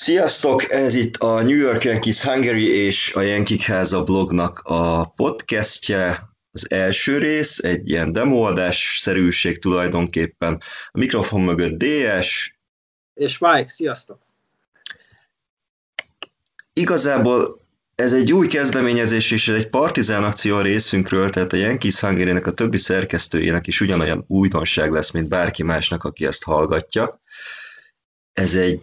Sziasztok! Ez itt a New York Yankees Hungary és a Yankee Háza blognak a podcastje, az első rész, egy ilyen demoadás szerűség tulajdonképpen. A mikrofon mögött DS. És Mike, sziasztok! Igazából ez egy új kezdeményezés, és ez egy partizán akció a részünkről, tehát a Yankees hungary a többi szerkesztőjének is ugyanolyan újdonság lesz, mint bárki másnak, aki ezt hallgatja. Ez egy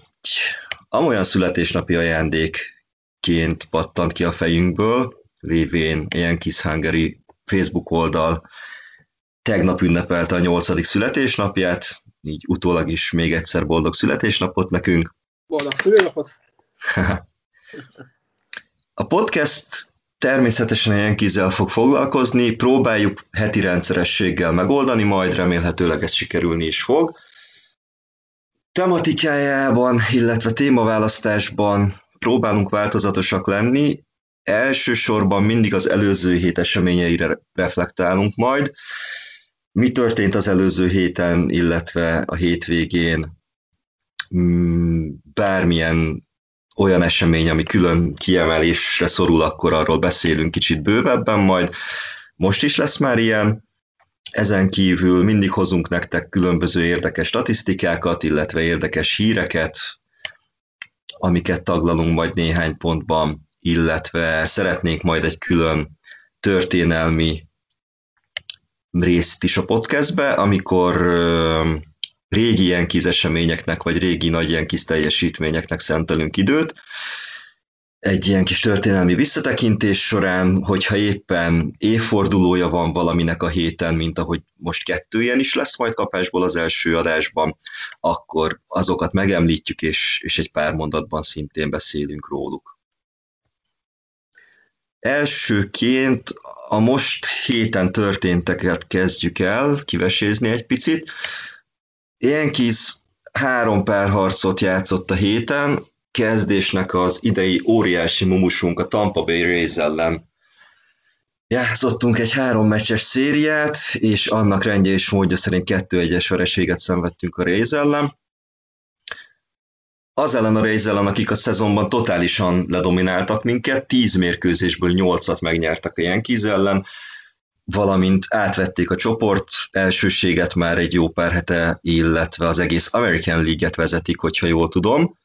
amolyan születésnapi ajándékként pattant ki a fejünkből, lévén Yankees Hungary Facebook oldal tegnap ünnepelte a nyolcadik születésnapját, így utólag is még egyszer boldog születésnapot nekünk. Boldog születésnapot! a podcast természetesen a Yankees-zel fog foglalkozni, próbáljuk heti rendszerességgel megoldani, majd remélhetőleg ez sikerülni is fog tematikájában, illetve témaválasztásban próbálunk változatosak lenni. Elsősorban mindig az előző hét eseményeire reflektálunk majd. Mi történt az előző héten, illetve a hétvégén? Mm, bármilyen olyan esemény, ami külön kiemelésre szorul, akkor arról beszélünk kicsit bővebben majd. Most is lesz már ilyen. Ezen kívül mindig hozunk nektek különböző érdekes statisztikákat, illetve érdekes híreket, amiket taglalunk majd néhány pontban, illetve szeretnénk majd egy külön történelmi részt is a podcastbe, amikor régi ilyen kizeseményeknek, vagy régi nagy ilyen kis teljesítményeknek szentelünk időt, egy ilyen kis történelmi visszatekintés során, hogyha éppen évfordulója van valaminek a héten, mint ahogy most kettő ilyen is lesz majd kapásból az első adásban, akkor azokat megemlítjük, és, és egy pár mondatban szintén beszélünk róluk. Elsőként a most héten történteket kezdjük el kivesézni egy picit. Yankees három párharcot játszott a héten, kezdésnek az idei óriási mumusunk a Tampa Bay Rays ellen. Játszottunk egy három meccses szériát, és annak rendje és módja szerint kettő egyes vereséget szenvedtünk a Rays ellen. Az ellen a Rays ellen, akik a szezonban totálisan ledomináltak minket, 10 mérkőzésből 8-at megnyertek a Yankees ellen, valamint átvették a csoport elsőséget már egy jó pár hete, illetve az egész American League-et vezetik, hogyha jól tudom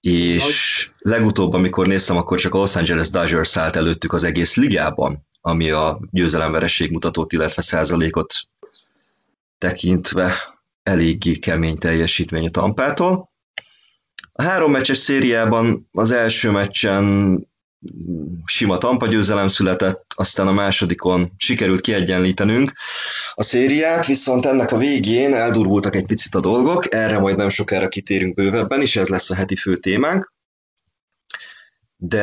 és legutóbb, amikor néztem, akkor csak a Los Angeles Dodgers szállt előttük az egész ligában, ami a győzelemveresség mutatót, illetve százalékot tekintve eléggé kemény teljesítmény a Tampától. A három meccses szériában az első meccsen sima Tampa győzelem született, aztán a másodikon sikerült kiegyenlítenünk a szériát, viszont ennek a végén eldurvultak egy picit a dolgok, erre majd nem sokára kitérünk bővebben, és ez lesz a heti fő témánk. De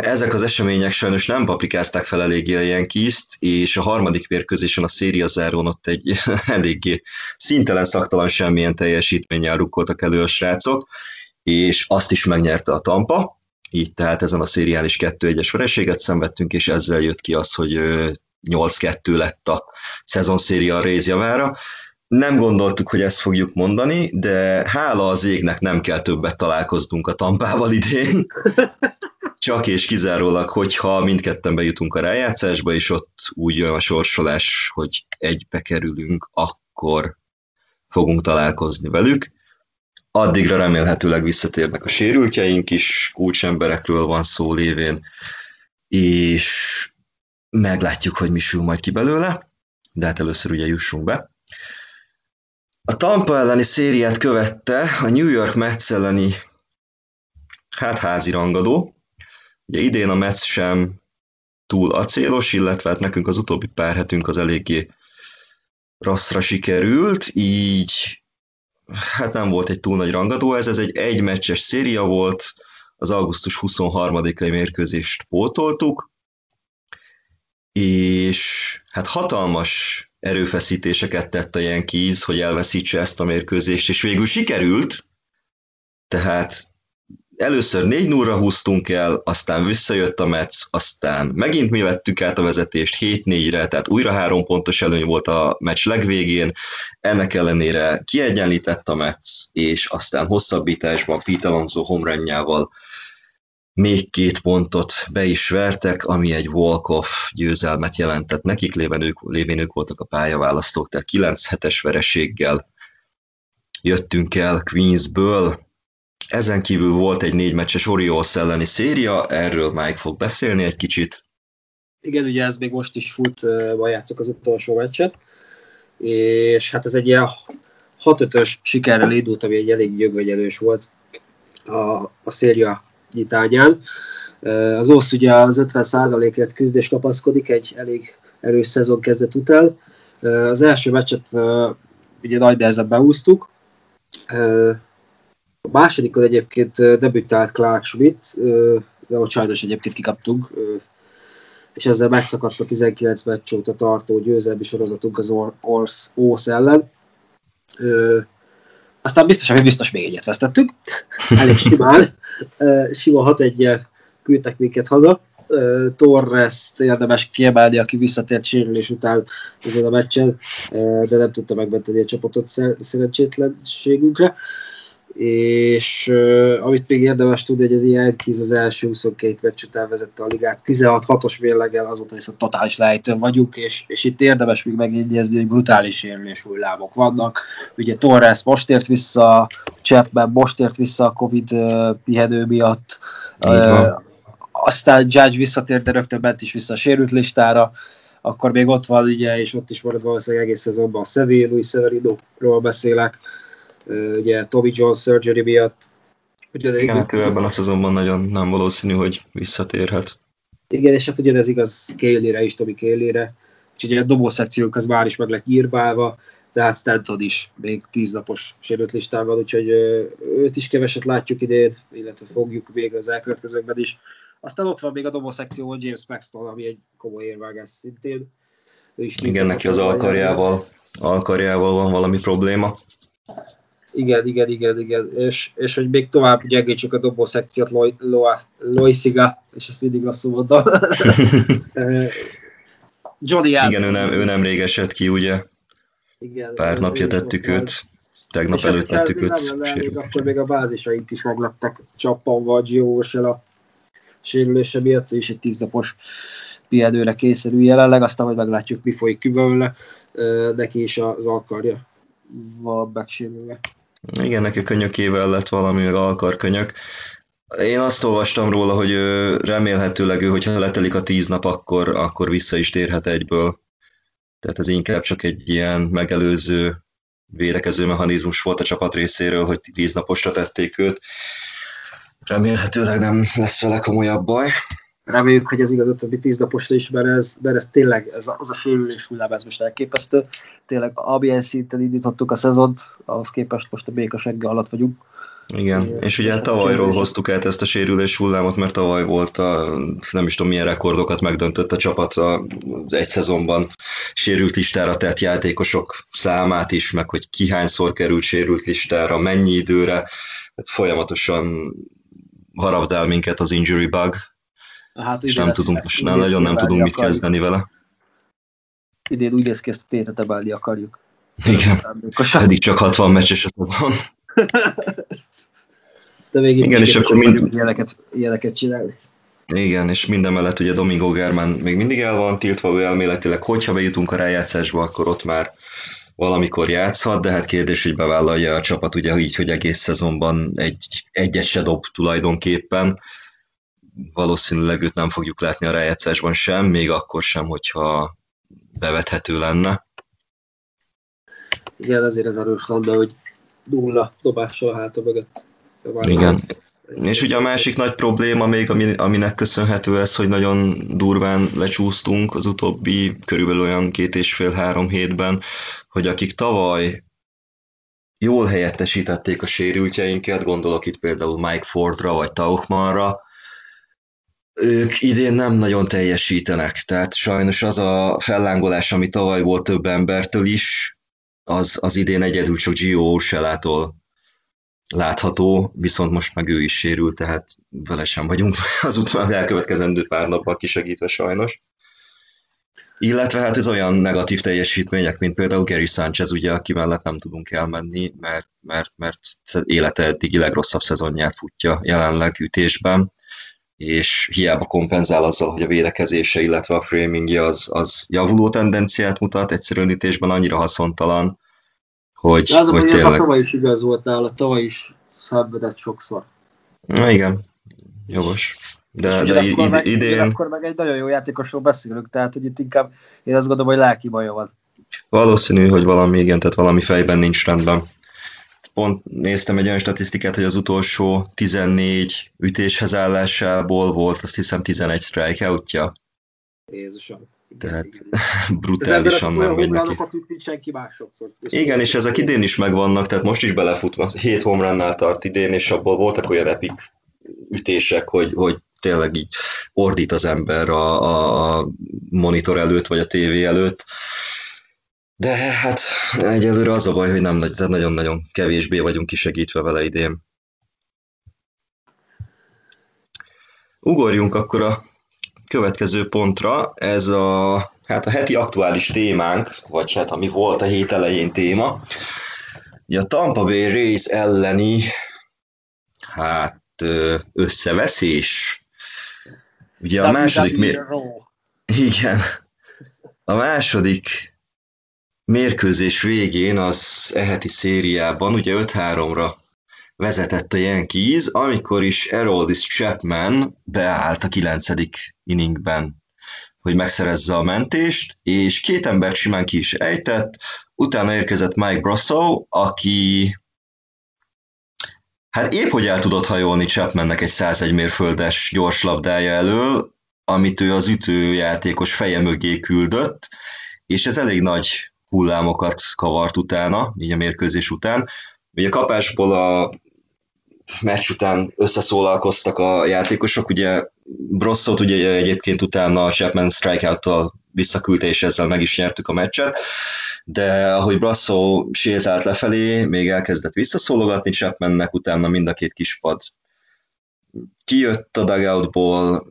ezek az események sajnos nem paprikázták fel eléggé a Yankees-t, és a harmadik mérkőzésen a széria zárón ott egy eléggé szintelen, szaktalan semmilyen teljesítménnyel rukkoltak elő a srácok, és azt is megnyerte a Tampa, így tehát ezen a szériális 2-1-es vereséget szenvedtünk, és ezzel jött ki az, hogy 8-2 lett a szezonszéria a részjavára. Nem gondoltuk, hogy ezt fogjuk mondani, de hála az égnek nem kell többet találkoznunk a tampával idén. Csak és kizárólag, hogyha mindketten bejutunk a rájátszásba, és ott úgy jön a sorsolás, hogy egybe kerülünk, akkor fogunk találkozni velük addigra remélhetőleg visszatérnek a sérültjeink is, kulcsemberekről van szó lévén, és meglátjuk, hogy mi sül majd ki belőle, de hát először ugye jussunk be. A Tampa elleni szériát követte a New York Mets elleni hát házi rangadó. Ugye idén a Mets sem túl acélos, illetve hát nekünk az utóbbi pár hetünk az eléggé rosszra sikerült, így hát nem volt egy túl nagy rangadó, ez, ez egy egymeccses széria volt, az augusztus 23-ai mérkőzést pótoltuk, és hát hatalmas erőfeszítéseket tett a Yankees, hogy elveszítse ezt a mérkőzést, és végül sikerült, tehát először 4 0 húztunk el, aztán visszajött a Metsz, aztán megint mi vettük át a vezetést 7-4-re, tehát újra három pontos előny volt a meccs legvégén, ennek ellenére kiegyenlített a Metsz, és aztán hosszabbításban Pete Alonso homranyjával még két pontot be is vertek, ami egy walk-off győzelmet jelentett nekik, lévén ők, lévén ők voltak a pályaválasztók, tehát 9 hetes vereséggel jöttünk el Queensből. Ezen kívül volt egy négy meccses Orioles elleni széria, erről Mike fog beszélni egy kicsit. Igen, ugye ez még most is fut, ma játszok az utolsó meccset, és hát ez egy ilyen 6-5-ös sikerrel indult, ami egy elég gyögvegyelős volt a, a széria nyitányán. Az OSZ ugye az 50%-ért küzd és kapaszkodik egy elég erős szezon kezdet után. Az első meccset ugye nagy nehezen beúztuk. A másodikon egyébként debütált Clark Schmidt, de ott sajnos egyébként kikaptunk, és ezzel megszakadt a 19 meccs óta tartó győzelmi sorozatunk az Orsz Ósz ellen. Aztán biztos, hogy biztos még egyet vesztettük. Elég simán. Sima 6 1 küldtek minket haza. Torres érdemes kiemelni, aki visszatért sérülés után ezen a meccsen, de nem tudta megmenteni a csapatot szerencsétlenségünkre és uh, amit még érdemes tudni, hogy az Yankees az első 22 meccs után vezette a ligát. 16-6-os mérleggel, azóta viszont totális lejtőn vagyunk, és, és itt érdemes még megjegyezni, hogy brutális sérülés hullámok vannak. Ugye Torres most ért vissza, Chapman most ért vissza a Covid uh, pihenő miatt, uh, aztán Judge visszatért, de rögtön ment is vissza a sérült listára, akkor még ott van ugye, és ott is marad valószínűleg egész szezonban a Seville, Luis Severino-ról beszélek, ugye Toby Jones surgery miatt. Ugye, igen, hát ő ebben a szezonban nagyon nem valószínű, hogy visszatérhet. Igen, és hát ugye ez igaz Kélére is, Toby Kélére. És ugye a dobószekciók az már is meg lett írválva, de hát Stanton is még tíz napos sérült listán van, úgyhogy őt is keveset látjuk idén, illetve fogjuk még az elkövetkezőkben is. Aztán ott van még a dobószekció, James Maxton, ami egy komoly érvágás szintén. Ő is Igen, neki az alkarjával, alkarjával van valami probléma. Igen, igen, igen, igen. És, és hogy még tovább gyengítsük a dobó szekciót Loisiga, és ezt mindig rosszul mondom. Johnny Adams. Igen, ő nem, ő nem rég esett ki, ugye? Igen. Pár napja tettük őt. Tegnap és előtt tettük őt. Nem lenne elég, akkor még a bázisaink is meglettek csappanva a Gio a sérülése miatt, és egy tíznapos pihenőre kényszerül jelenleg, aztán majd meglátjuk, mi folyik ki belőle. Neki is az alkarja van megsérülve. Igen, neki könyökével lett valami, alkarkönyök. Én azt olvastam róla, hogy remélhetőleg ő, hogyha letelik a tíz nap, akkor, akkor vissza is térhet egyből. Tehát ez inkább csak egy ilyen megelőző védekező mechanizmus volt a csapat részéről, hogy tíz naposra tették őt. Remélhetőleg nem lesz vele komolyabb baj. Reméljük, hogy ez igaz a többi tíznaposra is, mert ez, mert ez tényleg, ez az a sérülés hullám, ez most elképesztő. Tényleg amilyen szinten indítottuk a szezont, ahhoz képest most a békasegge alatt vagyunk. Igen, és, és ugye tavalyról hoztuk át ezt a sérülés hullámot, mert tavaly volt a, nem is tudom milyen rekordokat megdöntött a csapat a, egy szezonban sérült listára tett játékosok számát is, meg hogy ki hányszor került sérült listára, mennyi időre, hát folyamatosan harabdál minket az injury bug, Hát, és nem tudunk, most nem, nagyon nem tudunk mit akarjuk. kezdeni vele. Idén úgy néz ki, ezt a tétet emelni akarjuk. Igen, pedig csak 60 meccses az van. De még Igen, és akkor mind... ilyeneket, ilyeneket csinálni. Igen, és minden mellett ugye Domingo Germán még mindig el van tiltva, ő elméletileg, hogyha bejutunk a rájátszásba, akkor ott már valamikor játszhat, de hát kérdés, hogy bevállalja a csapat ugye így, hogy egész szezonban egy, egyet se dob tulajdonképpen valószínűleg őt nem fogjuk látni a rájátszásban sem, még akkor sem, hogyha bevethető lenne. Igen, azért ez erős de hogy nulla dobással a háta mögött. Igen. És ugye a másik nagy probléma még, aminek köszönhető ez, hogy nagyon durván lecsúsztunk az utóbbi körülbelül olyan két és fél-három hétben, hogy akik tavaly jól helyettesítették a sérültjeinket, gondolok itt például Mike Fordra vagy Tauchmanra, ők idén nem nagyon teljesítenek, tehát sajnos az a fellángolás, ami tavaly volt több embertől is, az, az idén egyedül csak Gio Urselától látható, viszont most meg ő is sérült, tehát vele sem vagyunk az után elkövetkezendő pár napban kisegítve sajnos. Illetve hát ez olyan negatív teljesítmények, mint például Gary Sanchez, ugye, aki mellett nem tudunk elmenni, mert, mert, mert élete eddigi legrosszabb szezonját futja jelenleg ütésben, és hiába kompenzál azzal, hogy a védekezése, illetve a framingje az, az javuló tendenciát mutat, egyszerűen ütésben annyira haszontalan, hogy, De az hogy a tényleg... tavaly is igaz volt nála, tavaly is szenvedett sokszor. Na igen, jogos. De, de id- meg, idén... Ugyanakkor meg egy nagyon jó játékosról beszélünk, tehát hogy itt inkább én azt gondolom, hogy lelki baja van. Valószínű, hogy valami, igen, tehát valami fejben nincs rendben. Pont néztem egy olyan statisztikát, hogy az utolsó 14 ütéshez állásából volt, azt hiszem 11 strikeoutja. Jézusom. Tehát igen. Brutálisan nem megy neki. üt, senki más sokszor. Igen, és ezek idén is megvannak, tehát most is belefut, 7 homerannál tart idén, és abból voltak olyan epic ütések, hogy, hogy tényleg így ordít az ember a, a, a monitor előtt, vagy a tévé előtt. De hát egyelőre az a baj, hogy nem nagyon-nagyon kevésbé vagyunk kisegítve vele idén. Ugorjunk akkor a következő pontra. Ez a, hát a heti aktuális témánk, vagy hát ami volt a hét elején téma. Ugye a Tampa Bay Rays elleni hát összeveszés. Ugye a második... Mér... Igen. A második mérkőzés végén az eheti szériában ugye 5-3-ra vezetett a Yankees, amikor is Aroldis Chapman beállt a kilencedik inningben, hogy megszerezze a mentést, és két embert simán ki is ejtett, utána érkezett Mike Brasso, aki hát épp hogy el tudott hajolni Chapmannek egy 101 mérföldes gyors labdája elől, amit ő az ütőjátékos feje mögé küldött, és ez elég nagy hullámokat kavart utána, így a mérkőzés után. Ugye kapásból a meccs után összeszólalkoztak a játékosok, ugye Brosszot ugye egyébként utána a Chapman strikeout-tal visszaküldte, és ezzel meg is nyertük a meccset, de ahogy Brasso sétált lefelé, még elkezdett visszaszólogatni Chapmannek, utána mind a két kispad kijött a dugoutból,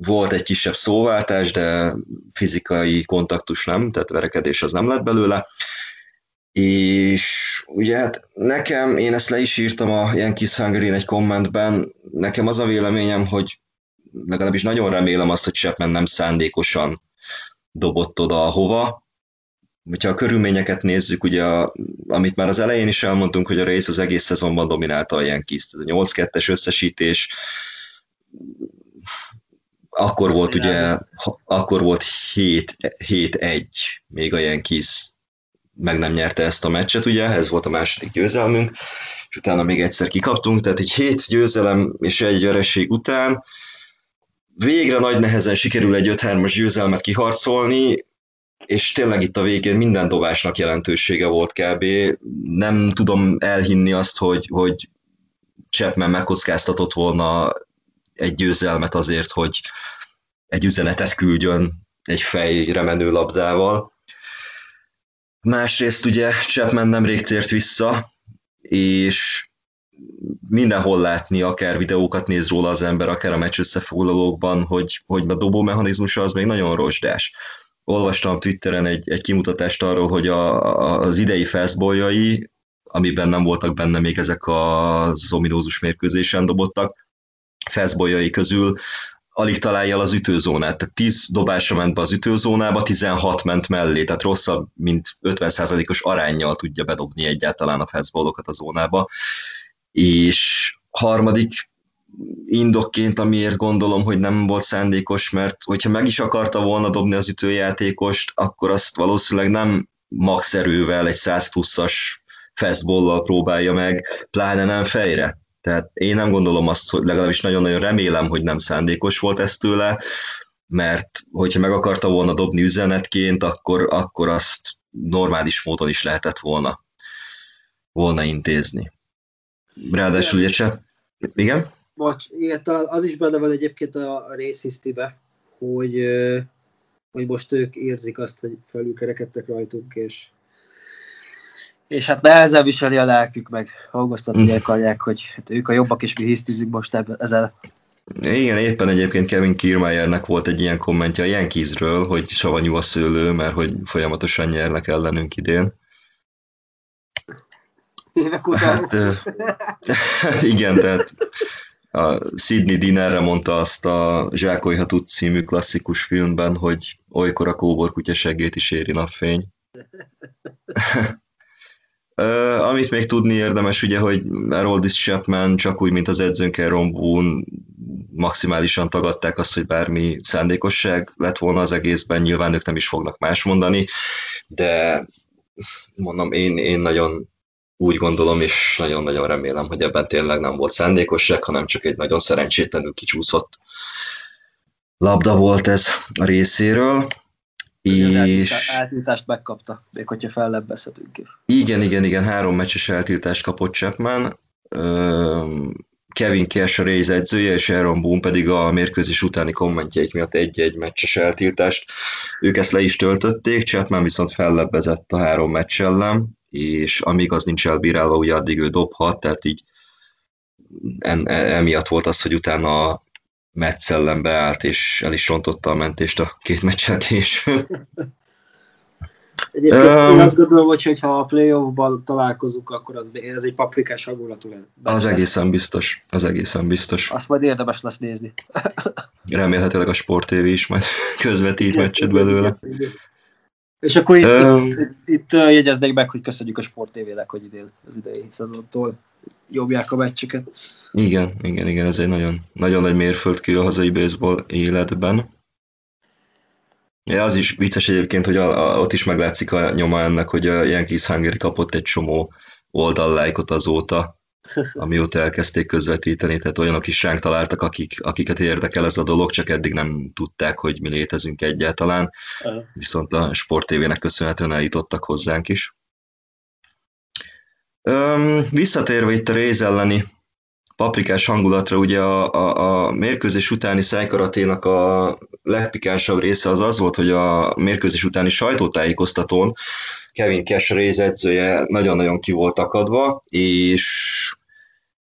volt egy kisebb szóváltás, de fizikai kontaktus nem, tehát verekedés az nem lett belőle. És ugye hát nekem, én ezt le is írtam a Yankees hungary egy kommentben, nekem az a véleményem, hogy legalábbis nagyon remélem azt, hogy Chapman nem szándékosan dobott oda hova. Hogyha a körülményeket nézzük, ugye, a, amit már az elején is elmondtunk, hogy a Race az egész szezonban dominálta a Yankees-t. Ez a 8-2-es összesítés, akkor volt ugye, akkor volt 7-1 még a Yankees meg nem nyerte ezt a meccset, ugye, ez volt a második győzelmünk, és utána még egyszer kikaptunk, tehát egy hét győzelem és egy vereség után végre nagy nehezen sikerül egy 5-3-as győzelmet kiharcolni, és tényleg itt a végén minden dobásnak jelentősége volt kb. Nem tudom elhinni azt, hogy, hogy Chapman megkockáztatott volna egy győzelmet azért, hogy egy üzenetet küldjön egy fejre menő labdával. Másrészt ugye Chapman nemrég tért vissza, és mindenhol látni, akár videókat néz róla az ember, akár a meccs összefoglalókban, hogy, hogy a dobó mechanizmusa az még nagyon rozsdás. Olvastam Twitteren egy, egy kimutatást arról, hogy a, az idei fastballjai, amiben nem voltak benne még ezek az ominózus mérkőzésen dobottak, fastballjai közül alig találja el az ütőzónát. Tehát 10 dobásra ment be az ütőzónába, 16 ment mellé, tehát rosszabb, mint 50%-os arányjal tudja bedobni egyáltalán a fastballokat a zónába. És harmadik indokként, amiért gondolom, hogy nem volt szándékos, mert hogyha meg is akarta volna dobni az ütőjátékost, akkor azt valószínűleg nem max erővel, egy 100 pluszas fastball próbálja meg, pláne nem fejre. Tehát én nem gondolom azt, hogy legalábbis nagyon-nagyon remélem, hogy nem szándékos volt ez tőle, mert hogyha meg akarta volna dobni üzenetként, akkor, akkor azt normális módon is lehetett volna, volna intézni. Ráadásul ugye csak... Igen? Vagy, az is benne van egyébként a részhisztibe, hogy, hogy most ők érzik azt, hogy felülkerekedtek rajtunk, és És hát nehezen viseli a lelkük, meg hangoztatni akarják, hogy hát ők a jobbak, és mi hisztizünk most ebben, ezzel. Igen, éppen egyébként Kevin Kiermaiernek volt egy ilyen kommentje a Yankeesről, hogy savanyú a szőlő, mert hogy folyamatosan nyernek ellenünk idén. Évek után. Hát, igen, tehát a Sidney Dean erre mondta azt a Zsákolyha tud című klasszikus filmben, hogy olykor a kóbor kutya segét is éri napfény. Uh, amit még tudni érdemes, ugye, hogy Haroldis Chapman csak úgy, mint az edzőnk Aaron Boone maximálisan tagadták azt, hogy bármi szándékosság lett volna az egészben, nyilván ők nem is fognak más mondani, de mondom, én, én nagyon úgy gondolom, és nagyon-nagyon remélem, hogy ebben tényleg nem volt szándékosság, hanem csak egy nagyon szerencsétlenül kicsúszott labda volt ez a részéről. És... Az eltiltást megkapta, még hogyha fellebbezhetünk is. Igen, igen, igen, három meccses eltiltást kapott Chapman. Kevin Cash a Rays edzője, és Aaron Boone pedig a mérkőzés utáni kommentjeik miatt egy-egy meccses eltiltást. Ők ezt le is töltötték, Chapman viszont fellebbezett a három meccs ellen, és amíg az nincs elbírálva, ugye addig ő dobhat, tehát így en, emiatt volt az, hogy utána Metsz ellen beállt, és el is rontotta a mentést a két meccsel később. Egyébként um, én azt gondolom, hogy ha a playoffban találkozunk, akkor az, ez egy paprikás hangulatú lesz. Az egészen biztos, az egészen biztos. Azt majd érdemes lesz nézni. Remélhetőleg a Sport TV is majd közvetít meccset belőle. És akkor itt, um, itt, itt, itt jegyeznék meg, hogy köszönjük a Sport TV-nek, hogy idén az idei szezontól jobbják a meccseket. Igen, igen, igen, ez egy nagyon, nagyon nagy mérföldkő a hazai baseball életben. Ja, az is vicces egyébként, hogy a, a, ott is meglátszik a nyoma ennek, hogy a Yankees Hungary kapott egy csomó oldallájkot azóta, amióta elkezdték közvetíteni, tehát olyanok is ránk találtak, akik, akiket érdekel ez a dolog, csak eddig nem tudták, hogy mi létezünk egyáltalán, viszont a Sport TV-nek köszönhetően eljutottak hozzánk is. Üm, visszatérve itt a Réz elleni paprikás hangulatra, ugye a, a, a mérkőzés utáni szájkaraténak a legpikánsabb része az az volt, hogy a mérkőzés utáni sajtótájékoztatón Kevin Cash Réz edzője nagyon-nagyon ki volt akadva, és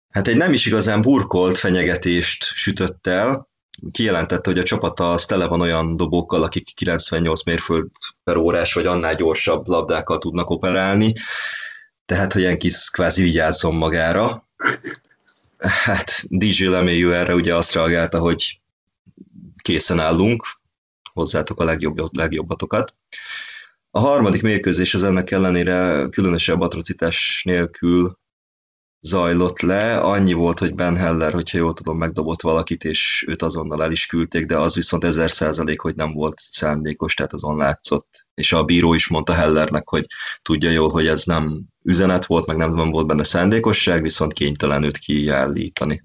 hát egy nem is igazán burkolt fenyegetést sütött el, kijelentette, hogy a csapata az tele van olyan dobókkal, akik 98 mérföld per órás vagy annál gyorsabb labdákkal tudnak operálni, tehát, hogy ilyen kis kvázi vigyázzon magára. Hát DJ Lemélyű erre ugye azt reagálta, hogy készen állunk, hozzátok a legjobb, legjobbatokat. A harmadik mérkőzés az ennek ellenére különösebb atrocitás nélkül zajlott le. Annyi volt, hogy Ben Heller, hogyha jól tudom, megdobott valakit, és őt azonnal el is küldték, de az viszont ezer százalék, hogy nem volt szándékos, tehát azon látszott. És a bíró is mondta Hellernek, hogy tudja jól, hogy ez nem üzenet volt, meg nem, nem volt benne szándékosság, viszont kénytelen őt kiállítani.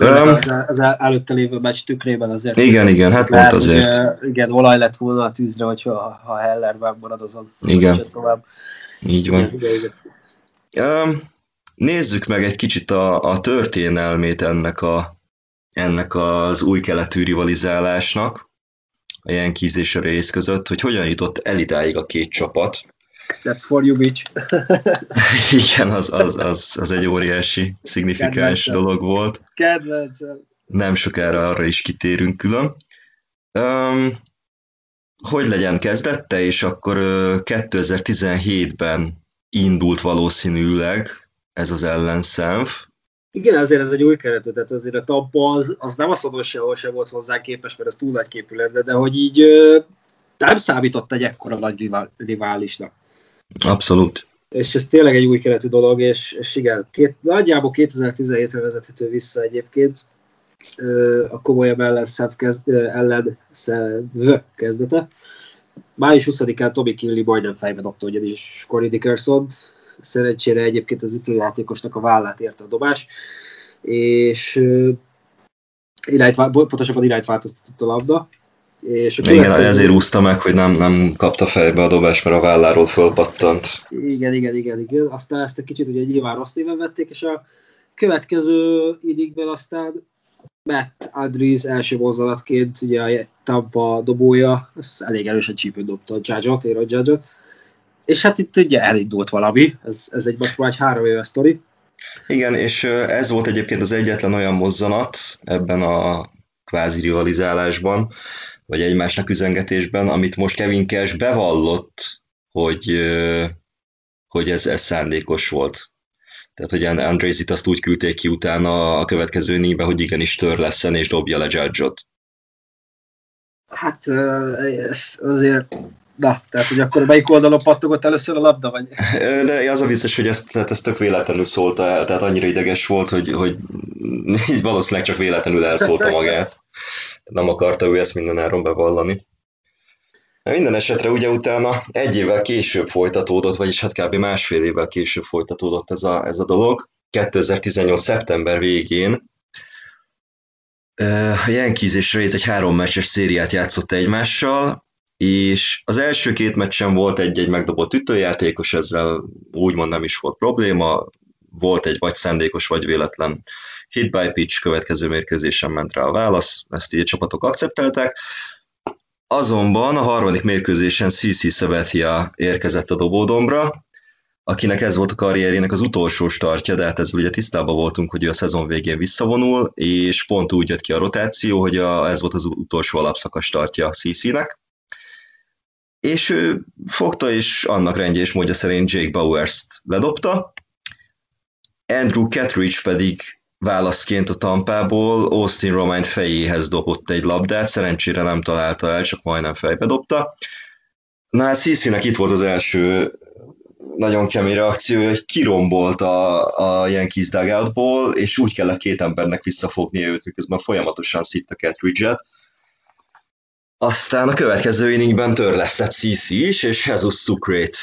um, az, az előtte lévő meccs tükrében azért. Igen, igen, hát pont azért. Ugye, igen, olaj lett volna a tűzre, hogyha ha Heller marad azon. Igen, tovább. így van. Igen, igen, igen. Nézzük meg egy kicsit a, a történelmét ennek, a, ennek az új keletű rivalizálásnak, a Yankees és a rész között, hogy hogyan jutott el idáig a két csapat. That's for you, bitch. Igen, az, az, az, az egy óriási, szignifikáns Kedvencem. dolog volt. Kedvencem. Nem sokára arra is kitérünk külön. Um, hogy legyen kezdette, és akkor 2017-ben indult valószínűleg ez az ellenszenv. Igen, azért ez egy új keretű, tehát azért a Tampa az, az nem azt mondom, sehol sem volt hozzá képes, mert ez túl nagy képű lenne, de hogy így nem számított egy ekkora nagy riválisnak. Abszolút. És ez tényleg egy új keretű dolog, és, és igen, két, nagyjából 2017-re vezethető vissza egyébként a komolyabb ellenszenv kezd, ellenszenv kezdete. Május 20-án Toby Kinley majdnem fejbe dobta ugyanis Corey dickerson szerencsére egyébként az ütőjátékosnak a vállát érte a dobás, és irányt, pontosabban irányt változtatott a labda, és a következő... Igen, ezért úszta meg, hogy nem, nem kapta fejbe a dobást, mert a válláról fölpattant. Igen, igen, igen, igen. Aztán ezt egy kicsit ugye nyilván rossz néven vették, és a következő idikben aztán Matt Adriz első mozzanatként, ugye a Tampa dobója, az elég erősen csípőn dobta a Judge-ot, a Judge-ot. és hát itt ugye elindult valami, ez, ez egy most már egy három éves sztori. Igen, és ez volt egyébként az egyetlen olyan mozzanat ebben a kvázi rivalizálásban, vagy egymásnak üzengetésben, amit most Kevin Cash bevallott, hogy, hogy ez, ez szándékos volt. Tehát, hogy Andrézit azt úgy küldték ki utána a következő nébe, hogy igenis tör leszen és dobja le Judge-ot. Hát azért Na, tehát, hogy akkor melyik oldalon pattogott először a labda, vagy? De az a vicces, hogy ezt, tehát ezt tök véletlenül szólta el, tehát annyira ideges volt, hogy, hogy valószínűleg csak véletlenül elszólta magát. Nem akarta ő ezt minden áron bevallani. Minden esetre ugye utána egy évvel később folytatódott, vagyis hát kb. másfél évvel később folytatódott ez a, ez a dolog. 2018. szeptember végén a Yankees és Rays egy három meccses szériát játszott egymással, és az első két meccsen volt egy-egy megdobott ütőjátékos, ezzel úgymond nem is volt probléma, volt egy vagy szándékos, vagy véletlen hit by pitch, következő mérkőzésen ment rá a válasz, ezt így a csapatok akceptálták. Azonban a harmadik mérkőzésen CC Sabathia érkezett a dobódombra, akinek ez volt a karrierének az utolsó startja, de hát ezzel ugye tisztában voltunk, hogy ő a szezon végén visszavonul, és pont úgy jött ki a rotáció, hogy a, ez volt az utolsó alapszakasz startja CC-nek és ő fogta, és annak rendje és módja szerint Jake Bowers-t ledobta, Andrew Catridge pedig válaszként a tampából Austin Romain fejéhez dobott egy labdát, szerencsére nem találta el, csak majdnem fejbe dobta. Na hát Cici-nek itt volt az első nagyon kemény reakció, hogy kirombolt a, a Yankees dugoutból, és úgy kellett két embernek visszafognia őt, miközben folyamatosan szitta Catridge-et, aztán a következő inningben törlesztett CC is, és Jesus Sucrate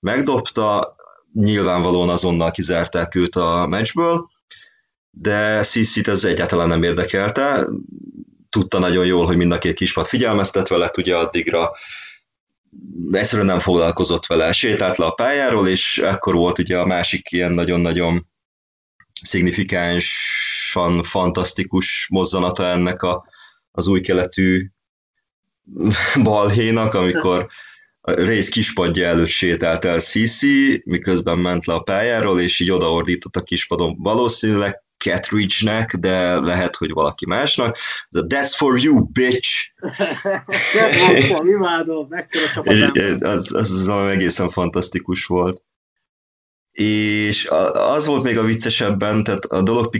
megdobta, nyilvánvalóan azonnal kizárták őt a meccsből, de CC-t ez egyáltalán nem érdekelte, tudta nagyon jól, hogy mind a két kispad figyelmeztetve lett ugye addigra, egyszerűen nem foglalkozott vele, sétált le a pályáról, és akkor volt ugye a másik ilyen nagyon-nagyon szignifikánsan fantasztikus mozzanata ennek a, az új keletű balhénak, amikor a rész kispadja előtt sétált el Sisi, miközben ment le a pályáról, és így odaordított a kispadon. Valószínűleg Catridge-nek, de lehet, hogy valaki másnak. That's for you, bitch! imádom, az, az, az egészen fantasztikus volt. És az volt még a viccesebben, tehát a dolog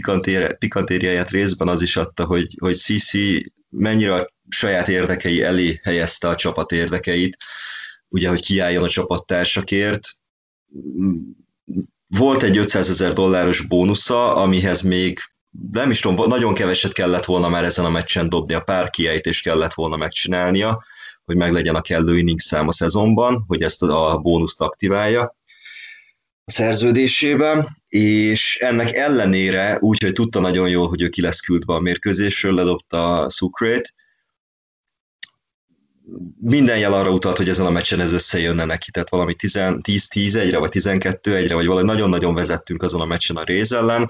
pikantériáját részben az is adta, hogy, hogy Sisi mennyire saját érdekei elé helyezte a csapat érdekeit, ugye, hogy kiálljon a csapattársakért. Volt egy 500 ezer dolláros bónusza, amihez még nem is tudom, nagyon keveset kellett volna már ezen a meccsen dobni, a pár kiejtést kellett volna megcsinálnia, hogy meglegyen a kellő inning szám a szezonban, hogy ezt a bónuszt aktiválja a szerződésében, és ennek ellenére, úgyhogy tudta nagyon jól, hogy ő ki lesz küldve a mérkőzésről, ledobta a Sucrate, minden jel arra utalt, hogy ezen a meccsen ez összejönne neki, tehát valami 10-10-1-re, vagy 12-1-re, vagy valami nagyon-nagyon vezettünk azon a meccsen a Réz ellen.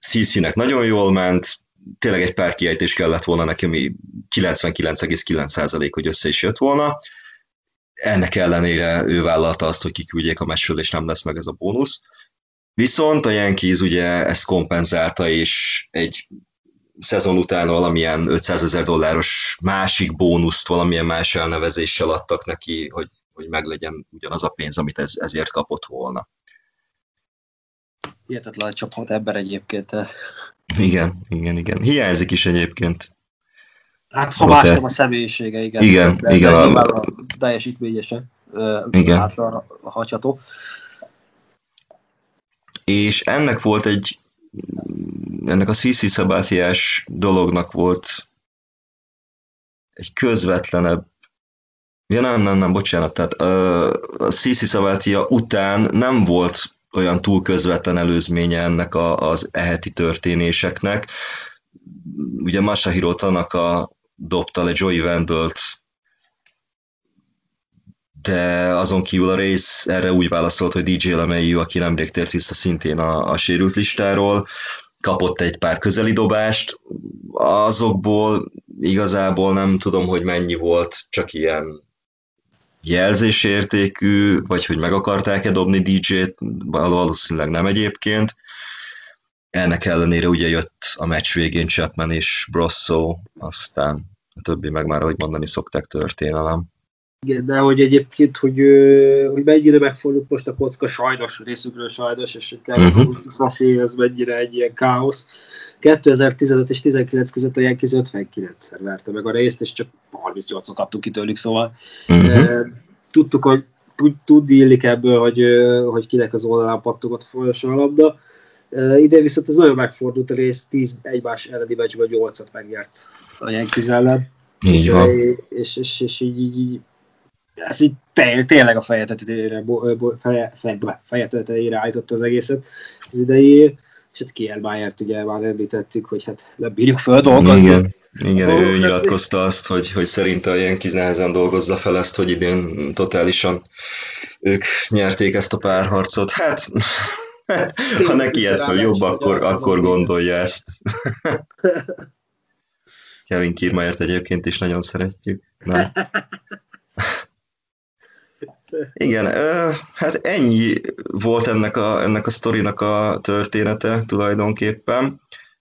CC-nek nagyon jól ment, tényleg egy pár kiejtés kellett volna neki, ami 99,9% hogy össze is jött volna. Ennek ellenére ő vállalta azt, hogy kiküldjék a meccsről, és nem lesz meg ez a bónusz. Viszont a Yankees ugye ezt kompenzálta, és egy szezon után valamilyen 500 ezer dolláros másik bónuszt, valamilyen más elnevezéssel adtak neki, hogy, hogy meglegyen ugyanaz a pénz, amit ez, ezért kapott volna. Hihetetlen csapat ember egyébként. Igen, igen, igen. Hiányzik is egyébként. Hát ha más nem a személyisége, igen. Igen, de, igen. De a, a teljesítményesen igen. hagyható. És ennek volt egy ennek a CC Szabátiás dolognak volt egy közvetlenebb Ja nem, nem, nem, bocsánat, tehát a CC Szabátia után nem volt olyan túl közvetlen előzménye ennek a, az eheti történéseknek. Ugye Masahiro Tanaka dobta le Joey Vandalt, de azon kívül a rész erre úgy válaszolt, hogy DJ Lemeiu, aki nemrég tért vissza szintén a, a sérült listáról, kapott egy pár közeli dobást, azokból igazából nem tudom, hogy mennyi volt, csak ilyen jelzésértékű, vagy hogy meg akarták-e dobni DJ-t, valószínűleg nem egyébként. Ennek ellenére ugye jött a meccs végén Chapman és Brosso, aztán a többi meg már, ahogy mondani szokták, történelem. Igen, de hogy egyébként, hogy, hogy mennyire megfordult most a kocka sajnos részükről sajnos, és hogy uh-huh. ez mennyire egy ilyen káosz. 2015 és 19 között a Yankees 59-szer verte meg a részt, és csak 38-on kaptuk ki tőlük, szóval uh-huh. tudtuk, hogy tudni illik ebből, hogy, hogy kinek az oldalán pattogott folyosó a labda. Ide viszont ez nagyon megfordult a rész, 10 egymás elleni meccsből 8-at megnyert a Yankees ellen. Így és. És, és, és, és így, így, így ez így té- tényleg a feje tetejére, feje, feje, tetejére állította az egészet az idei, és hát Kielmájert ugye már említettük, hogy hát nem bírjuk dolgozni. Igen, igen ő nyilatkozta azt, hogy, hogy szerinte a Yankees nehezen dolgozza fel ezt, hogy idén totálisan ők nyerték ezt a párharcot. Hát, hát ha neki ettől jobb, akkor, akkor gondolja ezt. Kevin Kiermaiert egyébként is nagyon szeretjük. Nem? Igen, hát ennyi volt ennek a, ennek a sztorinak a története tulajdonképpen,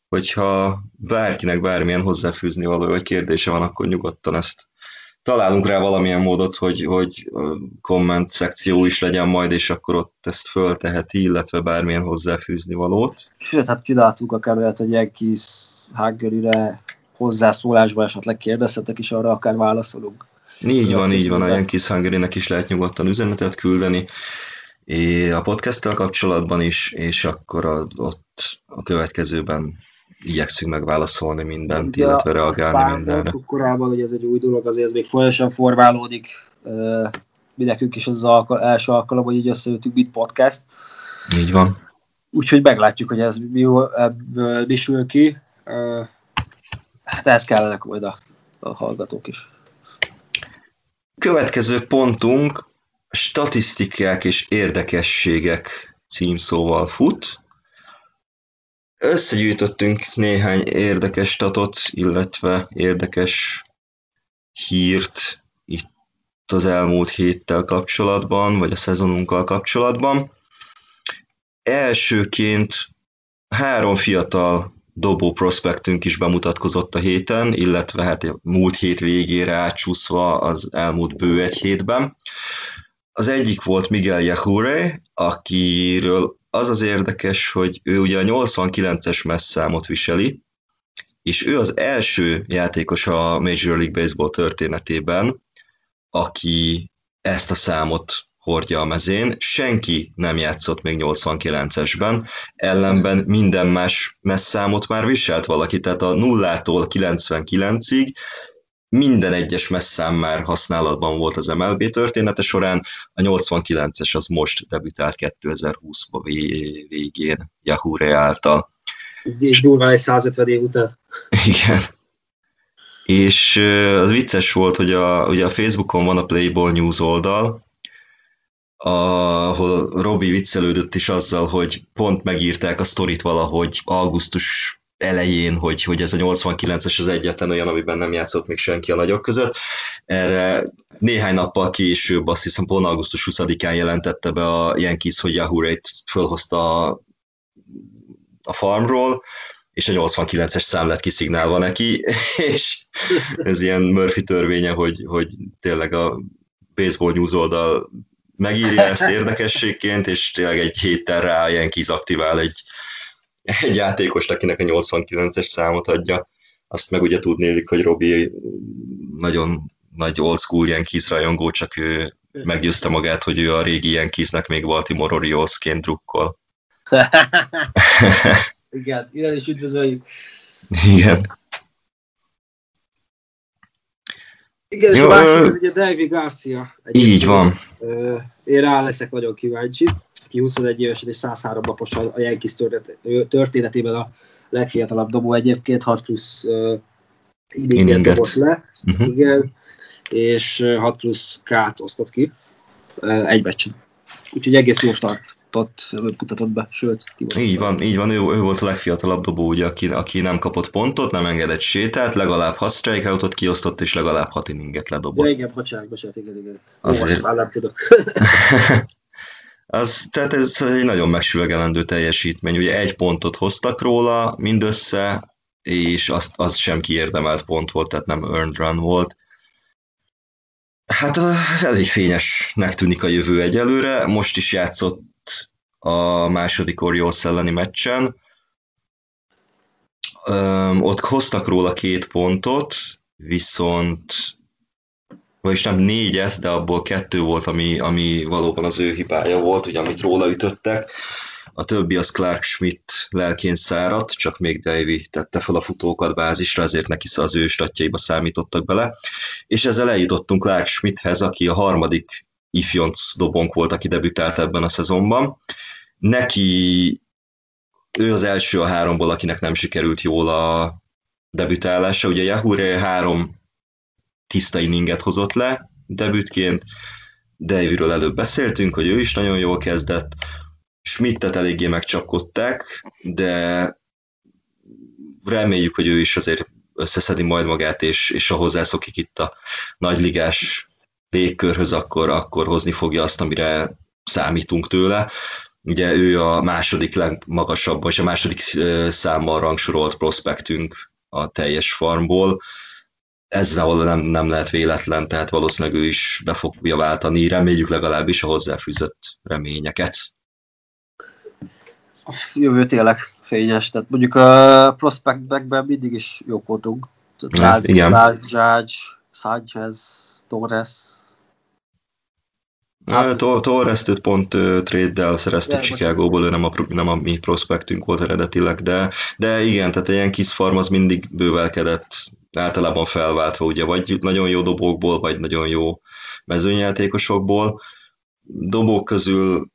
hogyha bárkinek bármilyen hozzáfűzni való vagy kérdése van, akkor nyugodtan ezt találunk rá valamilyen módot, hogy, hogy komment szekció is legyen majd, és akkor ott ezt fölteheti, illetve bármilyen hozzáfűzni valót. Sőt, hát csináltuk akár olyat, hogy egy kis Haggerire hozzászólásban esetleg kérdezhetek, és arra akár válaszolunk. Így van, így van, a Yankees hungary is lehet nyugodtan üzenetet küldeni, a podcasttel kapcsolatban is, és akkor a, ott a következőben igyekszünk megválaszolni mindent, De illetve reagálni mindenre. Korábban, hogy ez egy új dolog, azért ez még folyamatosan formálódik. Mi nekünk is az alkal, első alkalom, hogy így összeültünk, mint podcast. Így van. Úgyhogy meglátjuk, hogy ez mi ebből mi sül ki. Hát ez kellene majd a, a hallgatók is. Következő pontunk statisztikák és érdekességek címszóval fut. Összegyűjtöttünk néhány érdekes statot, illetve érdekes hírt itt az elmúlt héttel kapcsolatban, vagy a szezonunkkal kapcsolatban. Elsőként három fiatal dobó prospektünk is bemutatkozott a héten, illetve hát múlt hét végére átsúszva az elmúlt bő egy hétben. Az egyik volt Miguel Yahore, akiről az az érdekes, hogy ő ugye a 89-es messzámot viseli, és ő az első játékos a Major League Baseball történetében, aki ezt a számot hordja a mezén, senki nem játszott még 89-esben, ellenben minden más messzámot már viselt valaki, tehát a nullától 99-ig minden egyes messzám már használatban volt az MLB története során, a 89-es az most debütált 2020 végén Yahoo által. És durván egy 150 év után. Igen. És az vicces volt, hogy a, ugye a Facebookon van a Playboy News oldal, ahol Robi viccelődött is azzal, hogy pont megírták a sztorit valahogy augusztus elején, hogy, hogy ez a 89-es az egyetlen olyan, amiben nem játszott még senki a nagyok között. Erre néhány nappal később, azt hiszem pont augusztus 20-án jelentette be a Yankees, hogy Yahoo Rate fölhozta a, a farmról, és a 89-es szám lett kiszignálva neki, és ez ilyen Murphy törvénye, hogy, hogy tényleg a Baseball News oldal megírja ezt érdekességként, és tényleg egy héttel rá ilyen aktivál egy, egy játékos, akinek a 89-es számot adja. Azt meg ugye tudnélik, hogy Robi nagyon nagy old school Yankees rajongó, csak ő meggyőzte magát, hogy ő a régi Yankeesnek még Baltimore Oriolesként drukkol. Igen, igen, is üdvözöljük. Igen. Igen, és Jó, a másik az ugye David Garcia. Így van. Én rá leszek nagyon kíváncsi. Ki 21 évesen és 103 napos a Yankees történetében a legfiatalabb dobó egyébként, 6 plusz uh, dobott le. Uh-huh. Igen, és 6 plusz K-t osztott ki uh, egy meccsen. Úgyhogy egész jó start mutatott be, sőt. Így van, így van, ő, ő volt a legfiatalabb dobó, ugye, aki, aki nem kapott pontot, nem engedett sétát, legalább 6 strikeoutot kiosztott, és legalább 6 inninget ledobott. Ja, igen, bocsánat, bocsánat, igen, igen. Azért... már nem tudok. Az, tehát ez egy nagyon megsüvegelendő teljesítmény. Ugye egy pontot hoztak róla mindössze, és azt, az sem kiérdemelt pont volt, tehát nem earned run volt. Hát elég fényesnek tűnik a jövő egyelőre. Most is játszott a második Orioles elleni meccsen. Öm, ott hoztak róla két pontot, viszont vagyis nem négyet, de abból kettő volt, ami, ami valóban az ő hibája volt, ugye, amit róla ütöttek. A többi az Clark Schmidt lelkén száradt, csak még Davy tette fel a futókat bázisra, ezért neki az ő statjaiba számítottak bele. És ezzel eljutottunk Clark Schmidthez, aki a harmadik ifjonc dobonk volt, aki debütált ebben a szezonban. Neki ő az első a háromból, akinek nem sikerült jól a debütálása. Ugye Yahoo három tiszta inninget hozott le debütként, Davyről előbb beszéltünk, hogy ő is nagyon jól kezdett, Schmidtet eléggé megcsapkodták, de reméljük, hogy ő is azért összeszedi majd magát, és, és ha hozzászokik itt a nagyligás légkörhöz, akkor, akkor hozni fogja azt, amire számítunk tőle. Ugye ő a második legmagasabb, vagy a második számmal rangsorolt prospektünk a teljes farmból, ez nem, nem lehet véletlen, tehát valószínűleg ő is be fogja váltani, reméljük legalábbis a hozzáfűzött reményeket. A jövő tényleg fényes, tehát mondjuk a prospectbackben mindig is jók voltunk. Hát, igen. Lázs, Judge, Sanchez, Torres, Hát, Torres-t pont uh, trade-del szereztük Chicago-ból, ő nem a, nem a mi prospektünk volt eredetileg, de, de igen, tehát ilyen kis farm az mindig bővelkedett, általában felváltva, ugye, vagy nagyon jó dobókból, vagy nagyon jó mezőnyjátékosokból. Dobók közül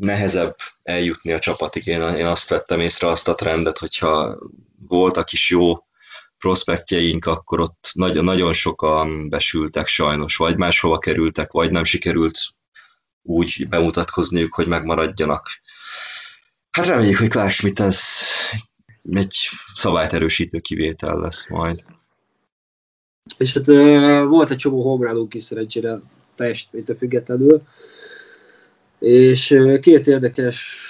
nehezebb eljutni a csapatig. Én, én azt vettem észre azt a trendet, hogyha voltak is jó prospektjeink, akkor ott nagyon, nagyon sokan besültek sajnos, vagy máshova kerültek, vagy nem sikerült úgy bemutatkozniuk, hogy megmaradjanak. Hát reméljük, hogy Clark Schmidt ez egy szabályt erősítő kivétel lesz majd. És hát volt egy csomó homerununk is szerencsére teljesítménytől függetlenül, és két érdekes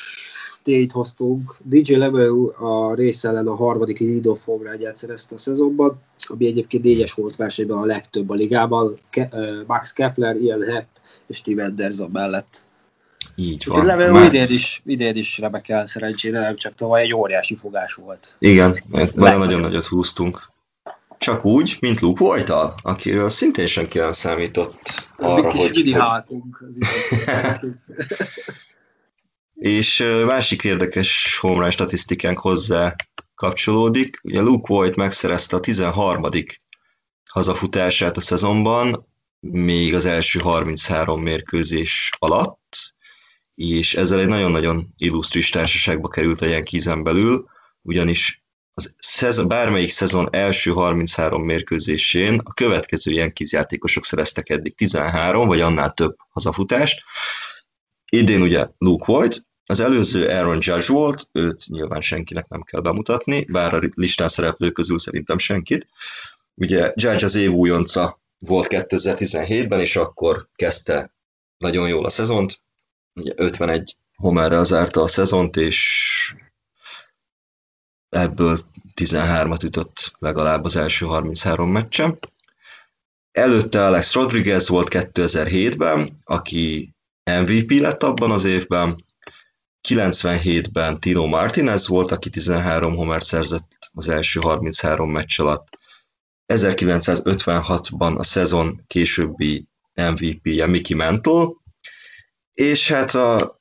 tényt hoztunk. DJ LeMeu a rész ellen a harmadik lead-off homerunját szerezte a szezonban, ami egyébként négyes volt versenyben a legtöbb a ligában. Ke- Max Kepler, Ian Hepp és Steve Anderson mellett. Így van. Levő Már... idén is, idén is rebekel szerencsére, nem csak tavaly egy óriási fogás volt. Igen, nagyon nagyon nagyot húztunk. Csak úgy, mint Luke voigt akiről szintén senki nem számított arra, kis hogy... hogy... És másik érdekes home statisztikánk hozzá kapcsolódik. Ugye Luke Voigt megszerezte a 13. hazafutását a szezonban, még az első 33 mérkőzés alatt, és ezzel egy nagyon-nagyon illusztris társaságba került a Yankees-en belül, ugyanis az szezon, bármelyik szezon első 33 mérkőzésén a következő Yankees játékosok szereztek eddig 13, vagy annál több hazafutást. Idén ugye Luke Voigt, az előző Aaron Judge volt, őt nyilván senkinek nem kell bemutatni, bár a listán szereplő közül szerintem senkit. Ugye Judge az év újonca volt 2017-ben, és akkor kezdte nagyon jól a szezont, ugye 51 homerrel zárta a szezont, és ebből 13-at ütött legalább az első 33 meccsen. Előtte Alex Rodriguez volt 2007-ben, aki MVP lett abban az évben, 97-ben Tino Martinez volt, aki 13 homert szerzett az első 33 meccs alatt. 1956-ban a szezon későbbi MVP-je Mickey Mantle, és hát a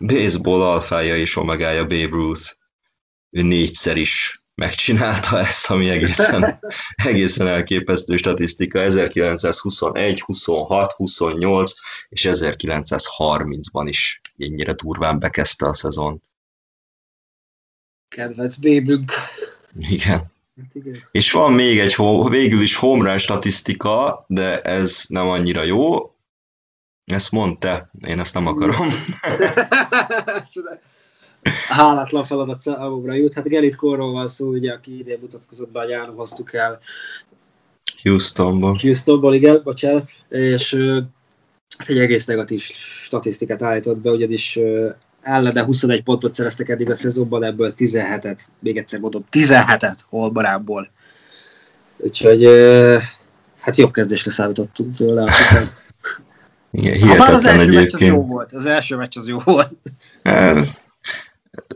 baseball alfája és omegája Babe Ruth, ő négyszer is megcsinálta ezt, ami egészen, egészen elképesztő statisztika. 1921, 26, 28 és 1930-ban is ennyire durván bekezdte a szezont. Kedvenc bébünk. Igen. Hát igen. És van még egy végül is home run statisztika, de ez nem annyira jó. Ezt mondta, én ezt nem akarom. Hálátlan feladat számomra jut. Hát Gelit Korról van szó, ugye, aki idén mutatkozott be a hoztuk el Houstonból. Houstonból, igen, bocsánat. És hát egy egész negatív statisztikát állított be, ugyanis ellene 21 pontot szereztek eddig a szezonban, ebből 17-et, még egyszer mondom, 17-et Holbarából. Úgyhogy hát jobb kezdésre számítottunk tőle, azt hiszem. Igen, ha már az első egyébként. meccs az jó volt, az első meccs az jó volt.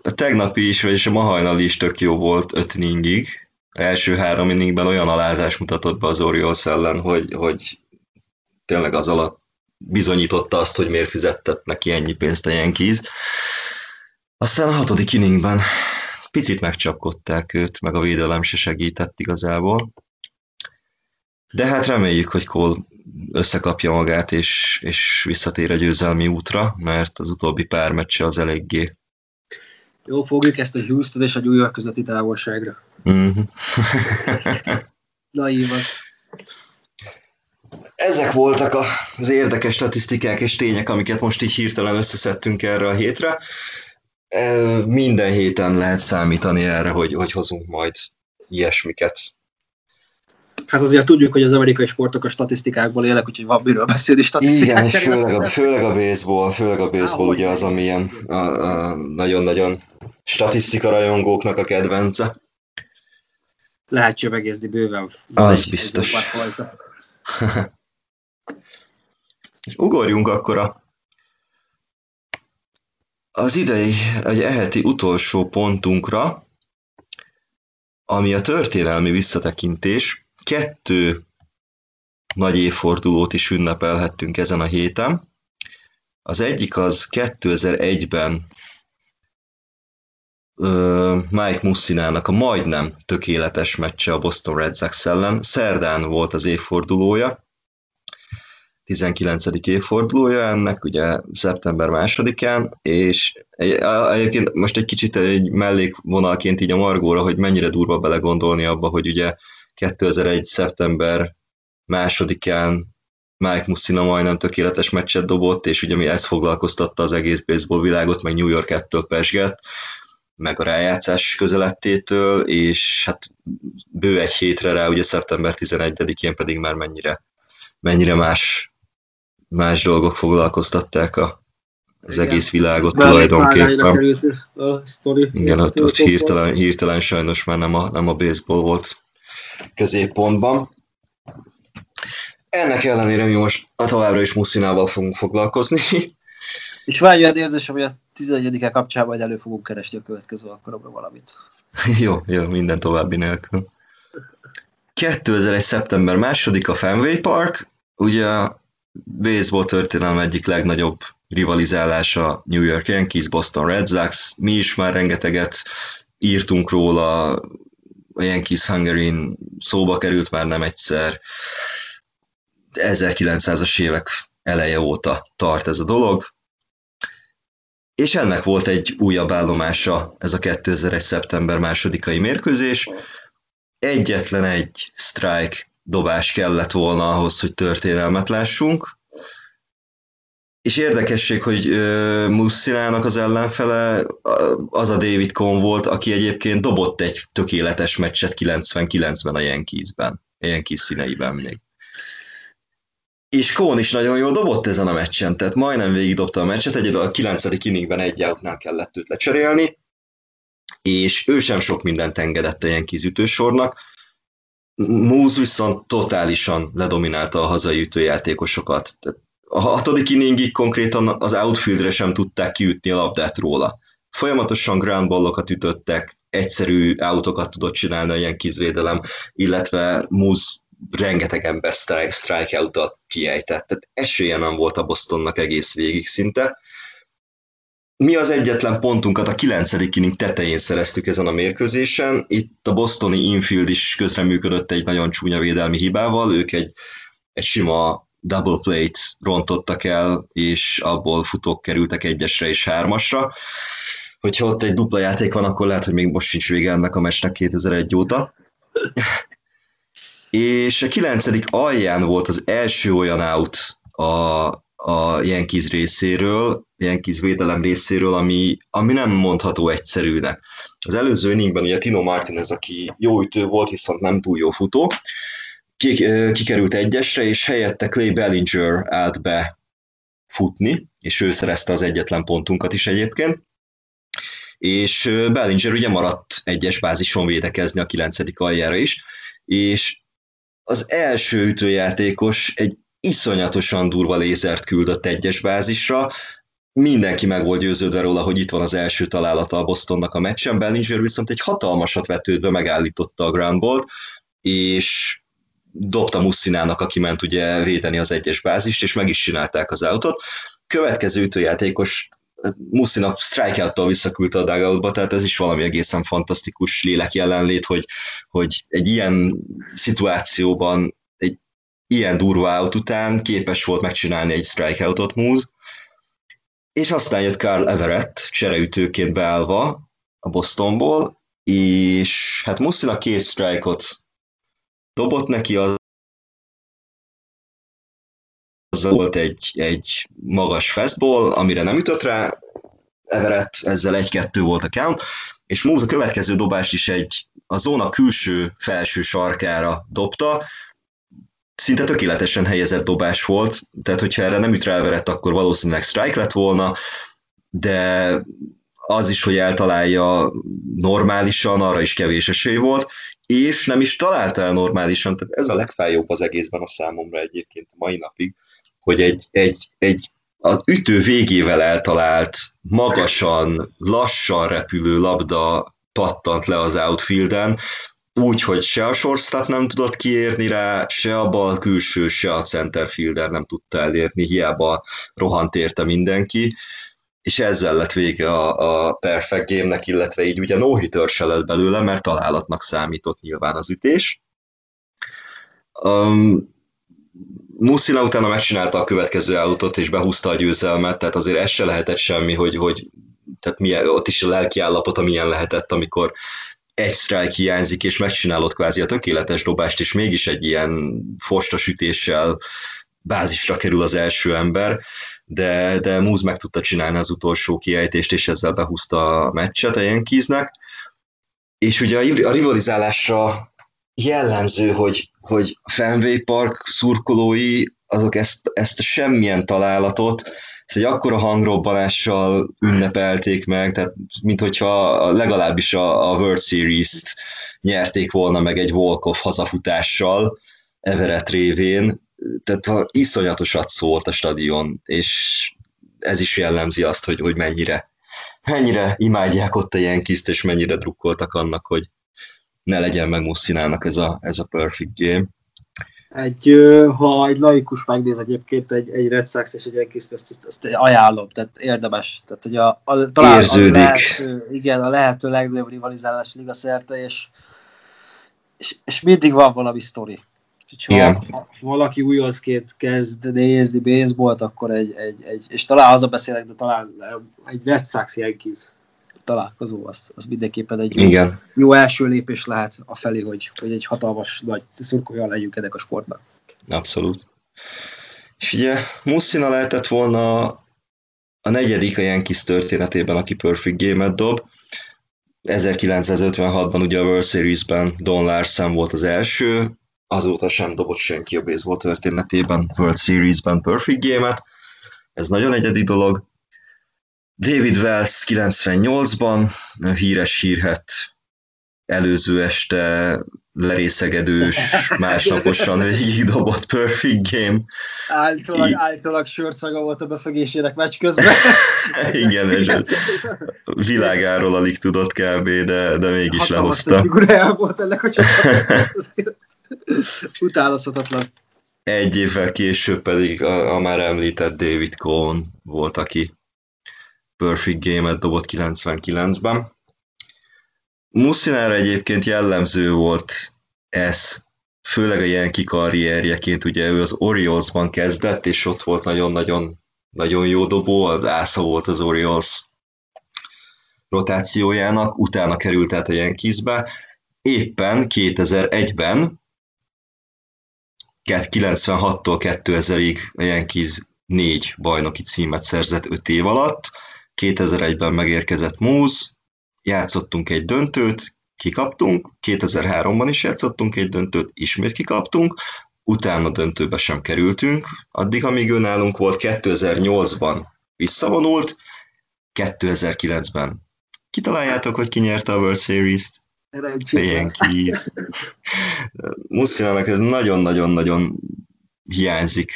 A tegnapi is, vagyis a ma hajnali is tök jó volt öt inningig. Első három inningben olyan alázás mutatott be az Orioles ellen, hogy, hogy tényleg az alatt bizonyította azt, hogy miért fizettett neki ennyi pénzt a Yankees. Aztán a hatodik inningben picit megcsapkodták őt, meg a védelem se segített igazából. De hát reméljük, hogy Cole összekapja magát, és, és visszatér a győzelmi útra, mert az utóbbi pár meccse az eléggé. Jó, fogjuk ezt a Houston és a New York közötti távolságra. Mm-hmm. Naívan. Ezek voltak az érdekes statisztikák és tények, amiket most így hirtelen összeszedtünk erre a hétre. Minden héten lehet számítani erre, hogy, hogy hozunk majd ilyesmiket. Hát azért tudjuk, hogy az amerikai sportok a statisztikákból élek, úgyhogy van miről beszélni statisztikák. Igen, és főleg a, főleg a baseball, főleg a baseball Há, ugye az, ami ilyen nagyon-nagyon statisztika rajongóknak a kedvence. Lehet csövegézni bőven. Az biztos. És ugorjunk akkor a, az idei, egy eheti utolsó pontunkra, ami a történelmi visszatekintés. Kettő nagy évfordulót is ünnepelhettünk ezen a héten. Az egyik az 2001-ben Mike Mussinának a majdnem tökéletes meccse a Boston Red Sox ellen. Szerdán volt az évfordulója, 19. évfordulója ennek, ugye szeptember másodikán, és egyébként most egy kicsit egy mellékvonalként így a Margóra, hogy mennyire durva belegondolni abba, hogy ugye 2001. szeptember másodikán Mike Mussina majdnem tökéletes meccset dobott, és ugye mi ezt foglalkoztatta az egész baseball világot, meg New York ettől pesgett, meg a rájátszás közelettétől, és hát bő egy hétre rá, ugye szeptember 11-én pedig már mennyire, mennyire más, más dolgok foglalkoztatták a, az Igen. egész világot Bár tulajdonképpen. A sztori, Igen, ott, ott hirtelen, hirtelen sajnos már nem a, nem a baseball volt középpontban. Ennek ellenére mi most a továbbra is Muszinával fogunk foglalkozni. És várja egy érzésem, hogy a 11 kapcsán majd elő fogunk keresni a következő alkalomra valamit. jó, jó, minden további nélkül. 2001. szeptember második a Fenway Park, ugye baseball történelem egyik legnagyobb rivalizálása New York Yankees, Boston Red Sox. Mi is már rengeteget írtunk róla, a Yankees Hungary szóba került már nem egyszer. 1900-as évek eleje óta tart ez a dolog és ennek volt egy újabb állomása, ez a 2001. szeptember másodikai mérkőzés. Egyetlen egy strike dobás kellett volna ahhoz, hogy történelmet lássunk. És érdekesség, hogy Musszinának az ellenfele az a David Cohn volt, aki egyébként dobott egy tökéletes meccset 99-ben a Yankees-ben, a Yankees színeiben még és Kón is nagyon jól dobott ezen a meccsen, tehát majdnem végig dobta a meccset, egyedül a 9. inningben egy outnál kellett őt lecserélni, és ő sem sok mindent engedett a ilyen kizütősornak. Moose viszont totálisan ledominálta a hazai ütőjátékosokat. A hatodik inningig konkrétan az outfieldre sem tudták kiütni a labdát róla. Folyamatosan groundballokat ütöttek, egyszerű autokat tudott csinálni a ilyen kizvédelem, illetve Moose rengeteg ember strike, strikeout-at kiejtett. Tehát esélye nem volt a Bostonnak egész végig szinte. Mi az egyetlen pontunkat a 9. inning tetején szereztük ezen a mérkőzésen. Itt a bostoni infield is közreműködött egy nagyon csúnya védelmi hibával. Ők egy, egy sima double plate rontottak el, és abból futók kerültek egyesre és hármasra. Hogyha ott egy dupla játék van, akkor lehet, hogy még most sincs vége ennek a meccsnek 2001 óta és a kilencedik alján volt az első olyan out a, a Yankees részéről, Yankees védelem részéről, ami, ami nem mondható egyszerűnek. Az előző inningben ugye Tino Martinez, aki jó ütő volt, viszont nem túl jó futó, kikerült egyesre, és helyette Clay Bellinger állt be futni, és ő szerezte az egyetlen pontunkat is egyébként. És Bellinger ugye maradt egyes bázison védekezni a kilencedik aljára is, és az első ütőjátékos egy iszonyatosan durva lézert küldött egyes bázisra, mindenki meg volt győződve róla, hogy itt van az első találata a Bostonnak a meccsen, Bellinger viszont egy hatalmasat vetődve megállította a groundbolt, és dobta Musszinának, aki ment ugye védeni az egyes bázist, és meg is csinálták az autót. Következő ütőjátékos Musszinak strikeout visszaküldte a dugoutba, tehát ez is valami egészen fantasztikus lélek jelenlét, hogy, hogy egy ilyen szituációban, ilyen durva out után képes volt megcsinálni egy strikeoutot Moose, és aztán jött Carl Everett csereütőként beállva a Bostonból, és hát Musszinak két strike-ot dobott neki, az volt egy, egy magas fastball, amire nem ütött rá, Everett ezzel egy-kettő volt a count, és Moose a következő dobást is egy a zóna külső felső sarkára dobta, szinte tökéletesen helyezett dobás volt, tehát hogyha erre nem üt rá Everett, akkor valószínűleg strike lett volna, de az is, hogy eltalálja normálisan, arra is kevés esély volt, és nem is találta el normálisan, tehát ez a legfájóbb az egészben a számomra egyébként mai napig, hogy egy, egy, egy az ütő végével eltalált, magasan, lassan repülő labda pattant le az outfielden, úgy, hogy se a shortstop nem tudott kiérni rá, se a bal külső, se a centerfielder nem tudta elérni, hiába rohant érte mindenki, és ezzel lett vége a, a perfect game-nek, illetve így ugye no hitter se lett belőle, mert találatnak számított nyilván az ütés. Um, Muszina utána megcsinálta a következő autót, és behúzta a győzelmet, tehát azért ez se lehetett semmi, hogy, hogy tehát milyen, ott is a lelki állapota milyen lehetett, amikor egy strike hiányzik, és megcsinálod kvázi a tökéletes dobást, és mégis egy ilyen fostos ütéssel bázisra kerül az első ember, de, de Moose meg tudta csinálni az utolsó kiejtést, és ezzel behúzta a meccset a Yankeesnek. És ugye a rivalizálásra jellemző, hogy, hogy a Fenway Park szurkolói azok ezt, ezt a semmilyen találatot, egy akkora hangrobbanással ünnepelték meg, tehát mint hogyha legalábbis a, a World Series-t nyerték volna meg egy walk-off hazafutással Everett révén, tehát iszonyatosat szólt a stadion, és ez is jellemzi azt, hogy, hogy mennyire, mennyire imádják ott a Yankees-t, és mennyire drukkoltak annak, hogy, ne legyen meg Musszinának ez a, ez a perfect game. Egy, ha egy laikus megnéz egyébként egy, egy Red Sox és egy Yankees ezt, ezt, ezt ajánlom, tehát érdemes. Tehát, hogy a, a, talán Érződik. A lehető, igen, a lehető legnagyobb rivalizálás liga szerte, és, és, és mindig van valami sztori. Ha, Igen. ha valaki újoncként kezd nézni baseballt, akkor egy, egy, egy, és talán az a beszélek, de talán egy Red Sox Yankees találkozó, az, az mindenképpen egy Igen. Jó, jó első lépés lehet a felé, hogy, hogy egy hatalmas nagy szurkolja legyünk ennek a sportnak. Abszolút. És ugye Mussina lehetett volna a negyedik a Yankees történetében, aki Perfect Game-et dob. 1956-ban ugye a World Series-ben Don Larsen volt az első, azóta sem dobott senki a baseball történetében World Series-ben Perfect Game-et. Ez nagyon egyedi dolog. David Wells 98-ban, híres hírhet előző este lerészegedős, másnaposan dobott Perfect Game. Általában, I... általában sörcaga volt a befegésének meccs közben. Igen, és világáról alig tudott kb, de, de mégis Hatalmas lehozta. volt ennek a csapatnak. Utálozhatatlan. Egy évvel később pedig a, a már említett David Cohn volt, aki perfect game-et dobott 99-ben. Musszinára egyébként jellemző volt ez, főleg a Yankee karrierjeként, ugye ő az Oriolesban kezdett, és ott volt nagyon-nagyon nagyon jó dobó, ásza volt az Orioles rotációjának, utána került át a Yankeesbe. Éppen 2001-ben, 96-tól 2000-ig a Yankees négy bajnoki címet szerzett öt év alatt. 2001-ben megérkezett Moose, játszottunk egy döntőt, kikaptunk, 2003-ban is játszottunk egy döntőt, ismét kikaptunk, utána döntőbe sem kerültünk, addig, amíg ő nálunk volt, 2008-ban visszavonult, 2009-ben. Kitaláljátok, hogy ki nyerte a World Series-t? Yankees. Musszinának ez nagyon-nagyon-nagyon hiányzik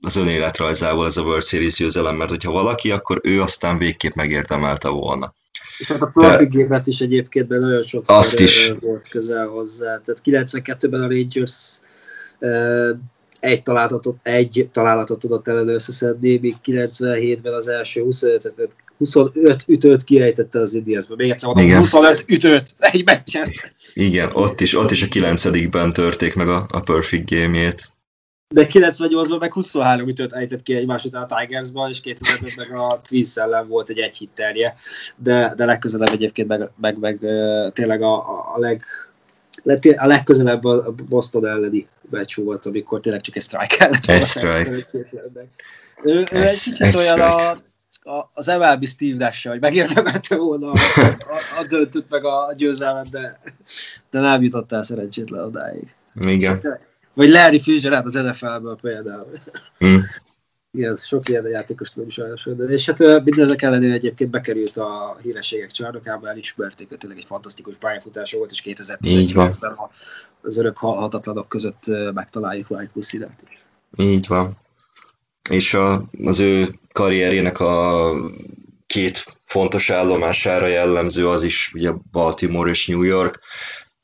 az önéletrajzából ez a World Series győzelem, mert hogyha valaki, akkor ő aztán végképp megérdemelte volna. És hát a Perfect Game-et is egyébként nagyon sokszor Azt is. volt közel hozzá. Tehát 92-ben a Rangers egy találatot, egy találatot tudott ellen összeszedni, míg 97-ben az első 25 25 ütőt kiejtette az Indiansba. Még egyszer mondom, 25 ütőt egy meccsen. Igen, ott is, ott is a 9 törték meg a, a Perfect Game-jét. De 98-ban meg 23 ütőt ejtett ki egymás után a Tigersban, és 2005 meg a Twins ellen volt egy egy hitterje, de, de legközelebb egyébként meg, meg, meg tényleg a, a, leg, a legközelebb a Boston elleni meccs volt, amikor tényleg csak egy strike kellett. Egy strike. Ő, ő egy kicsit olyan a, a, az MLB Steve Nash, hogy megérdemelte volna a, a, a döntőt meg a győzelmet, de, de nem jutott el szerencsétlen odáig. Igen. Vagy Larry Fitzgerald az NFL-ből például. Mm. Igen, sok ilyen játékos tudom sajnos. De, és hát mindezek ellenére egyébként bekerült a hírességek csarnokába, elismerték, hogy tényleg egy fantasztikus pályafutása volt, és 2019-ben az örök hatatlanok között megtaláljuk Ryan Pussinát is. Így van. És a, az ő karrierjének a két fontos állomására jellemző az is ugye Baltimore és New York,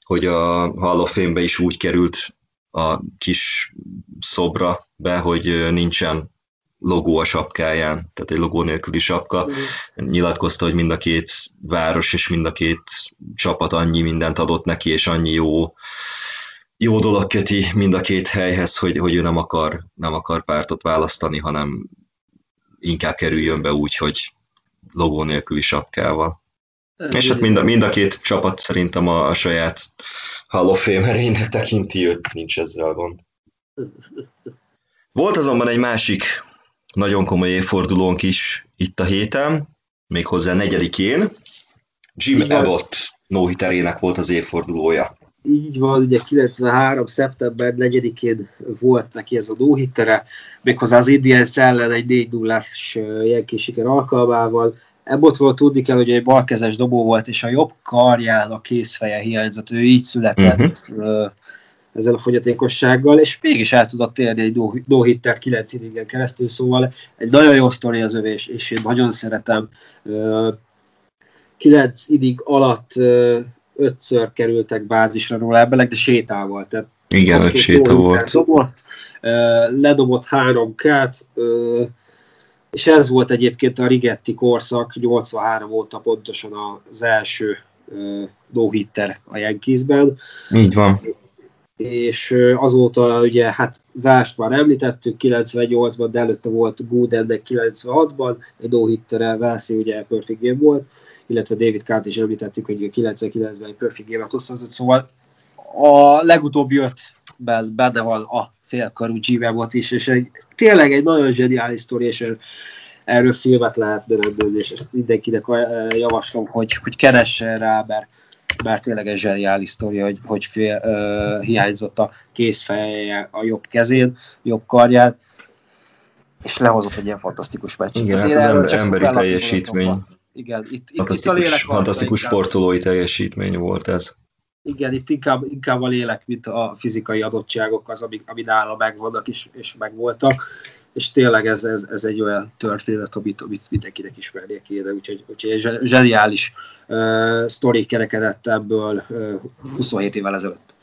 hogy a Hall of Fame-be is úgy került a kis szobra be, hogy nincsen logó a sapkáján, tehát egy logó nélküli sapka. Mm. Nyilatkozta, hogy mind a két város és mind a két csapat annyi mindent adott neki, és annyi jó, jó dolog köti mind a két helyhez, hogy, hogy ő nem akar, nem akar pártot választani, hanem inkább kerüljön be úgy, hogy logó nélküli sapkával. És hát mind a, mind a két csapat szerintem a, a saját Hall of Famereinek tekinti őt, nincs ezzel gond. Volt azonban egy másik nagyon komoly évfordulónk is itt a héten, méghozzá negyedikén. Jim Igen. Abbott no volt az évfordulója. Így van, ugye 93. szeptember 4-én volt neki ez a no méghozzá az Indians ellen egy 4 0 Yankee siker alkalmával. Ebbottról tudni kell, hogy egy balkezes dobó volt, és a jobb karján a készfeje hiányzott, ő így született uh-huh. ezzel a fogyatékossággal, és mégis el tudott érni egy no-hittert 9 inningen keresztül, szóval egy nagyon jó sztori az övés, és én nagyon szeretem. 9 inning alatt ötször kerültek bázisra róla ebbelek, de sétával. Tehát Igen, öt séta volt. Dobott, ledobott három kát, és ez volt egyébként a Rigetti korszak, 83 óta pontosan az első no-hitter a Yankeesben. Így van. És azóta ugye, hát Vást már említettük 98-ban, de előtte volt Goodennek 96-ban, egy no-hittere, Vászi ugye Perfect Game volt, illetve David Kárt is említettük, hogy 99-ben egy Perfect Game-et szóval a legutóbbi ötben benne van a félkarú g is, és egy, tényleg egy nagyon zseniális sztori, és erről filmet lehetne rendezni, és ezt mindenkinek javaslom, hogy, hogy keressen rá, mert, mert tényleg egy zseniális sztori, hogy, hogy fél, uh, hiányzott a kézfeje a jobb kezén, jobb karján, és lehozott egy ilyen fantasztikus meccset. Igen, hát az ember, emberi teljesítmény. Igen, itt, itt, itt a lélek Fantasztikus sportolói teljesítmény volt ez igen, itt inkább, inkább a lélek, mint a fizikai adottságok az, ami, ami nála megvannak és, és megvoltak, és tényleg ez, ez, ez egy olyan történet, amit, amit mindenkinek ismernie kéne, úgyhogy, úgyhogy egy zseniális uh, sztori kerekedett ebből uh, 27 évvel ezelőtt.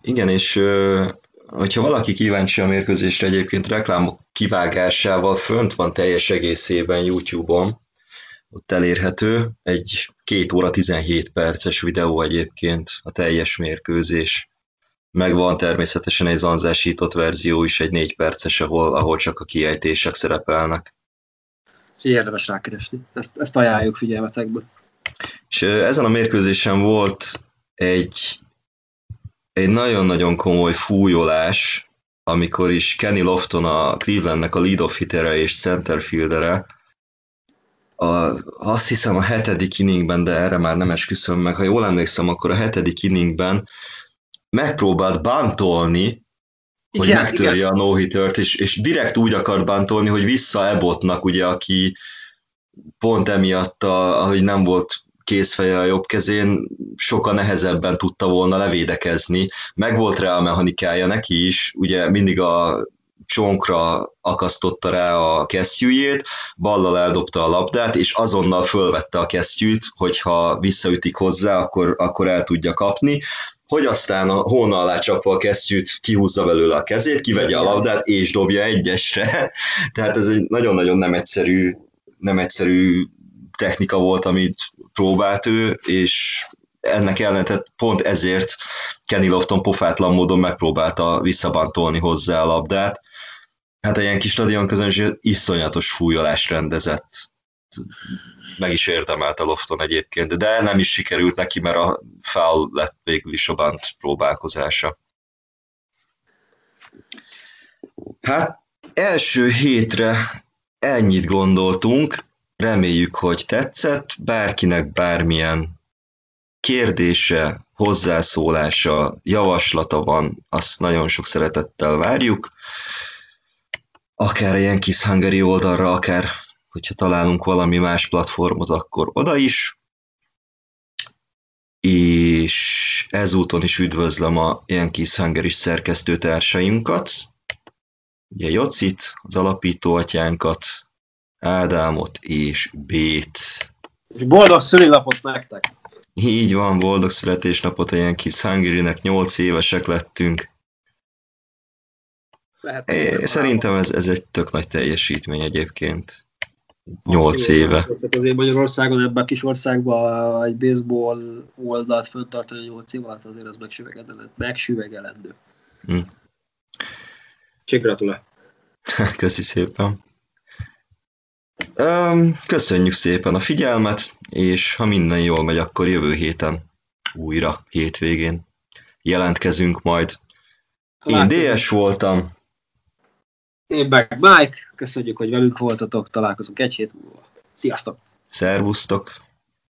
Igen, és uh, hogyha valaki kíváncsi a mérkőzésre, egyébként reklámok kivágásával fönt van teljes egészében YouTube-on, ott elérhető. Egy két óra 17 perces videó egyébként a teljes mérkőzés. Megvan természetesen egy zanzásított verzió is, egy négy perces, ahol, ahol csak a kiejtések szerepelnek. Érdemes rákeresni. Ezt, ezt ajánljuk figyelmetekbe. És ezen a mérkőzésen volt egy, egy nagyon-nagyon komoly fújolás amikor is Kenny Lofton a Clevelandnek a lead-off hitere és centerfieldere, a, azt hiszem a hetedik inningben, de erre már nem esküszöm meg, ha jól emlékszem, akkor a hetedik inningben megpróbált bántolni, hogy igen, megtörje igen. a no és, és direkt úgy akart bántolni, hogy vissza Ebotnak, ugye, aki pont emiatt, a, ahogy nem volt kézfeje a jobb kezén, sokkal nehezebben tudta volna levédekezni. Meg volt rá a mechanikája neki is, ugye mindig a csonkra akasztotta rá a kesztyűjét, ballal eldobta a labdát, és azonnal fölvette a kesztyűt, hogyha visszaütik hozzá, akkor, akkor el tudja kapni, hogy aztán a hóna alá csapva a kesztyűt kihúzza belőle a kezét, kivegye a labdát és dobja egyesre. Tehát ez egy nagyon-nagyon nem egyszerű, nem egyszerű technika volt, amit próbált ő, és ennek ellenetett pont ezért Kenny Lofton pofátlan módon megpróbálta visszabantolni hozzá a labdát. Hát egy ilyen kis stadion közönség iszonyatos fújolás rendezett. Meg is érdemelte Lofton egyébként, de nem is sikerült neki, mert a foul lett végül is a bant próbálkozása. Hát első hétre ennyit gondoltunk, reméljük, hogy tetszett, bárkinek bármilyen kérdése, hozzászólása, javaslata van, azt nagyon sok szeretettel várjuk. Akár ilyen kis Hungary oldalra, akár hogyha találunk valami más platformot, akkor oda is. És ezúton is üdvözlöm a kis Hungary szerkesztőtársainkat, ugye Jocit, az alapítóatyánkat, Ádámot és Bét. És boldog szülinapot nektek! Így van, boldog születésnapot a ilyen kis Hungary-nek, 8 évesek lettünk. Lehet, é, szerintem ez, ez egy tök nagy teljesítmény egyébként. 8 éve. Tehát azért Magyarországon ebben a kis országban egy baseball oldalt föntartani 8 év alatt azért az megsüvegelendő. megsüvegelendő. Hm. Csak gratulál. Köszi szépen. Köszönjük szépen a figyelmet, és ha minden jól megy, akkor jövő héten újra, hétvégén jelentkezünk majd. Én DS voltam. Én meg Mike. Köszönjük, hogy velünk voltatok. Találkozunk egy hét múlva. Sziasztok! Szervusztok!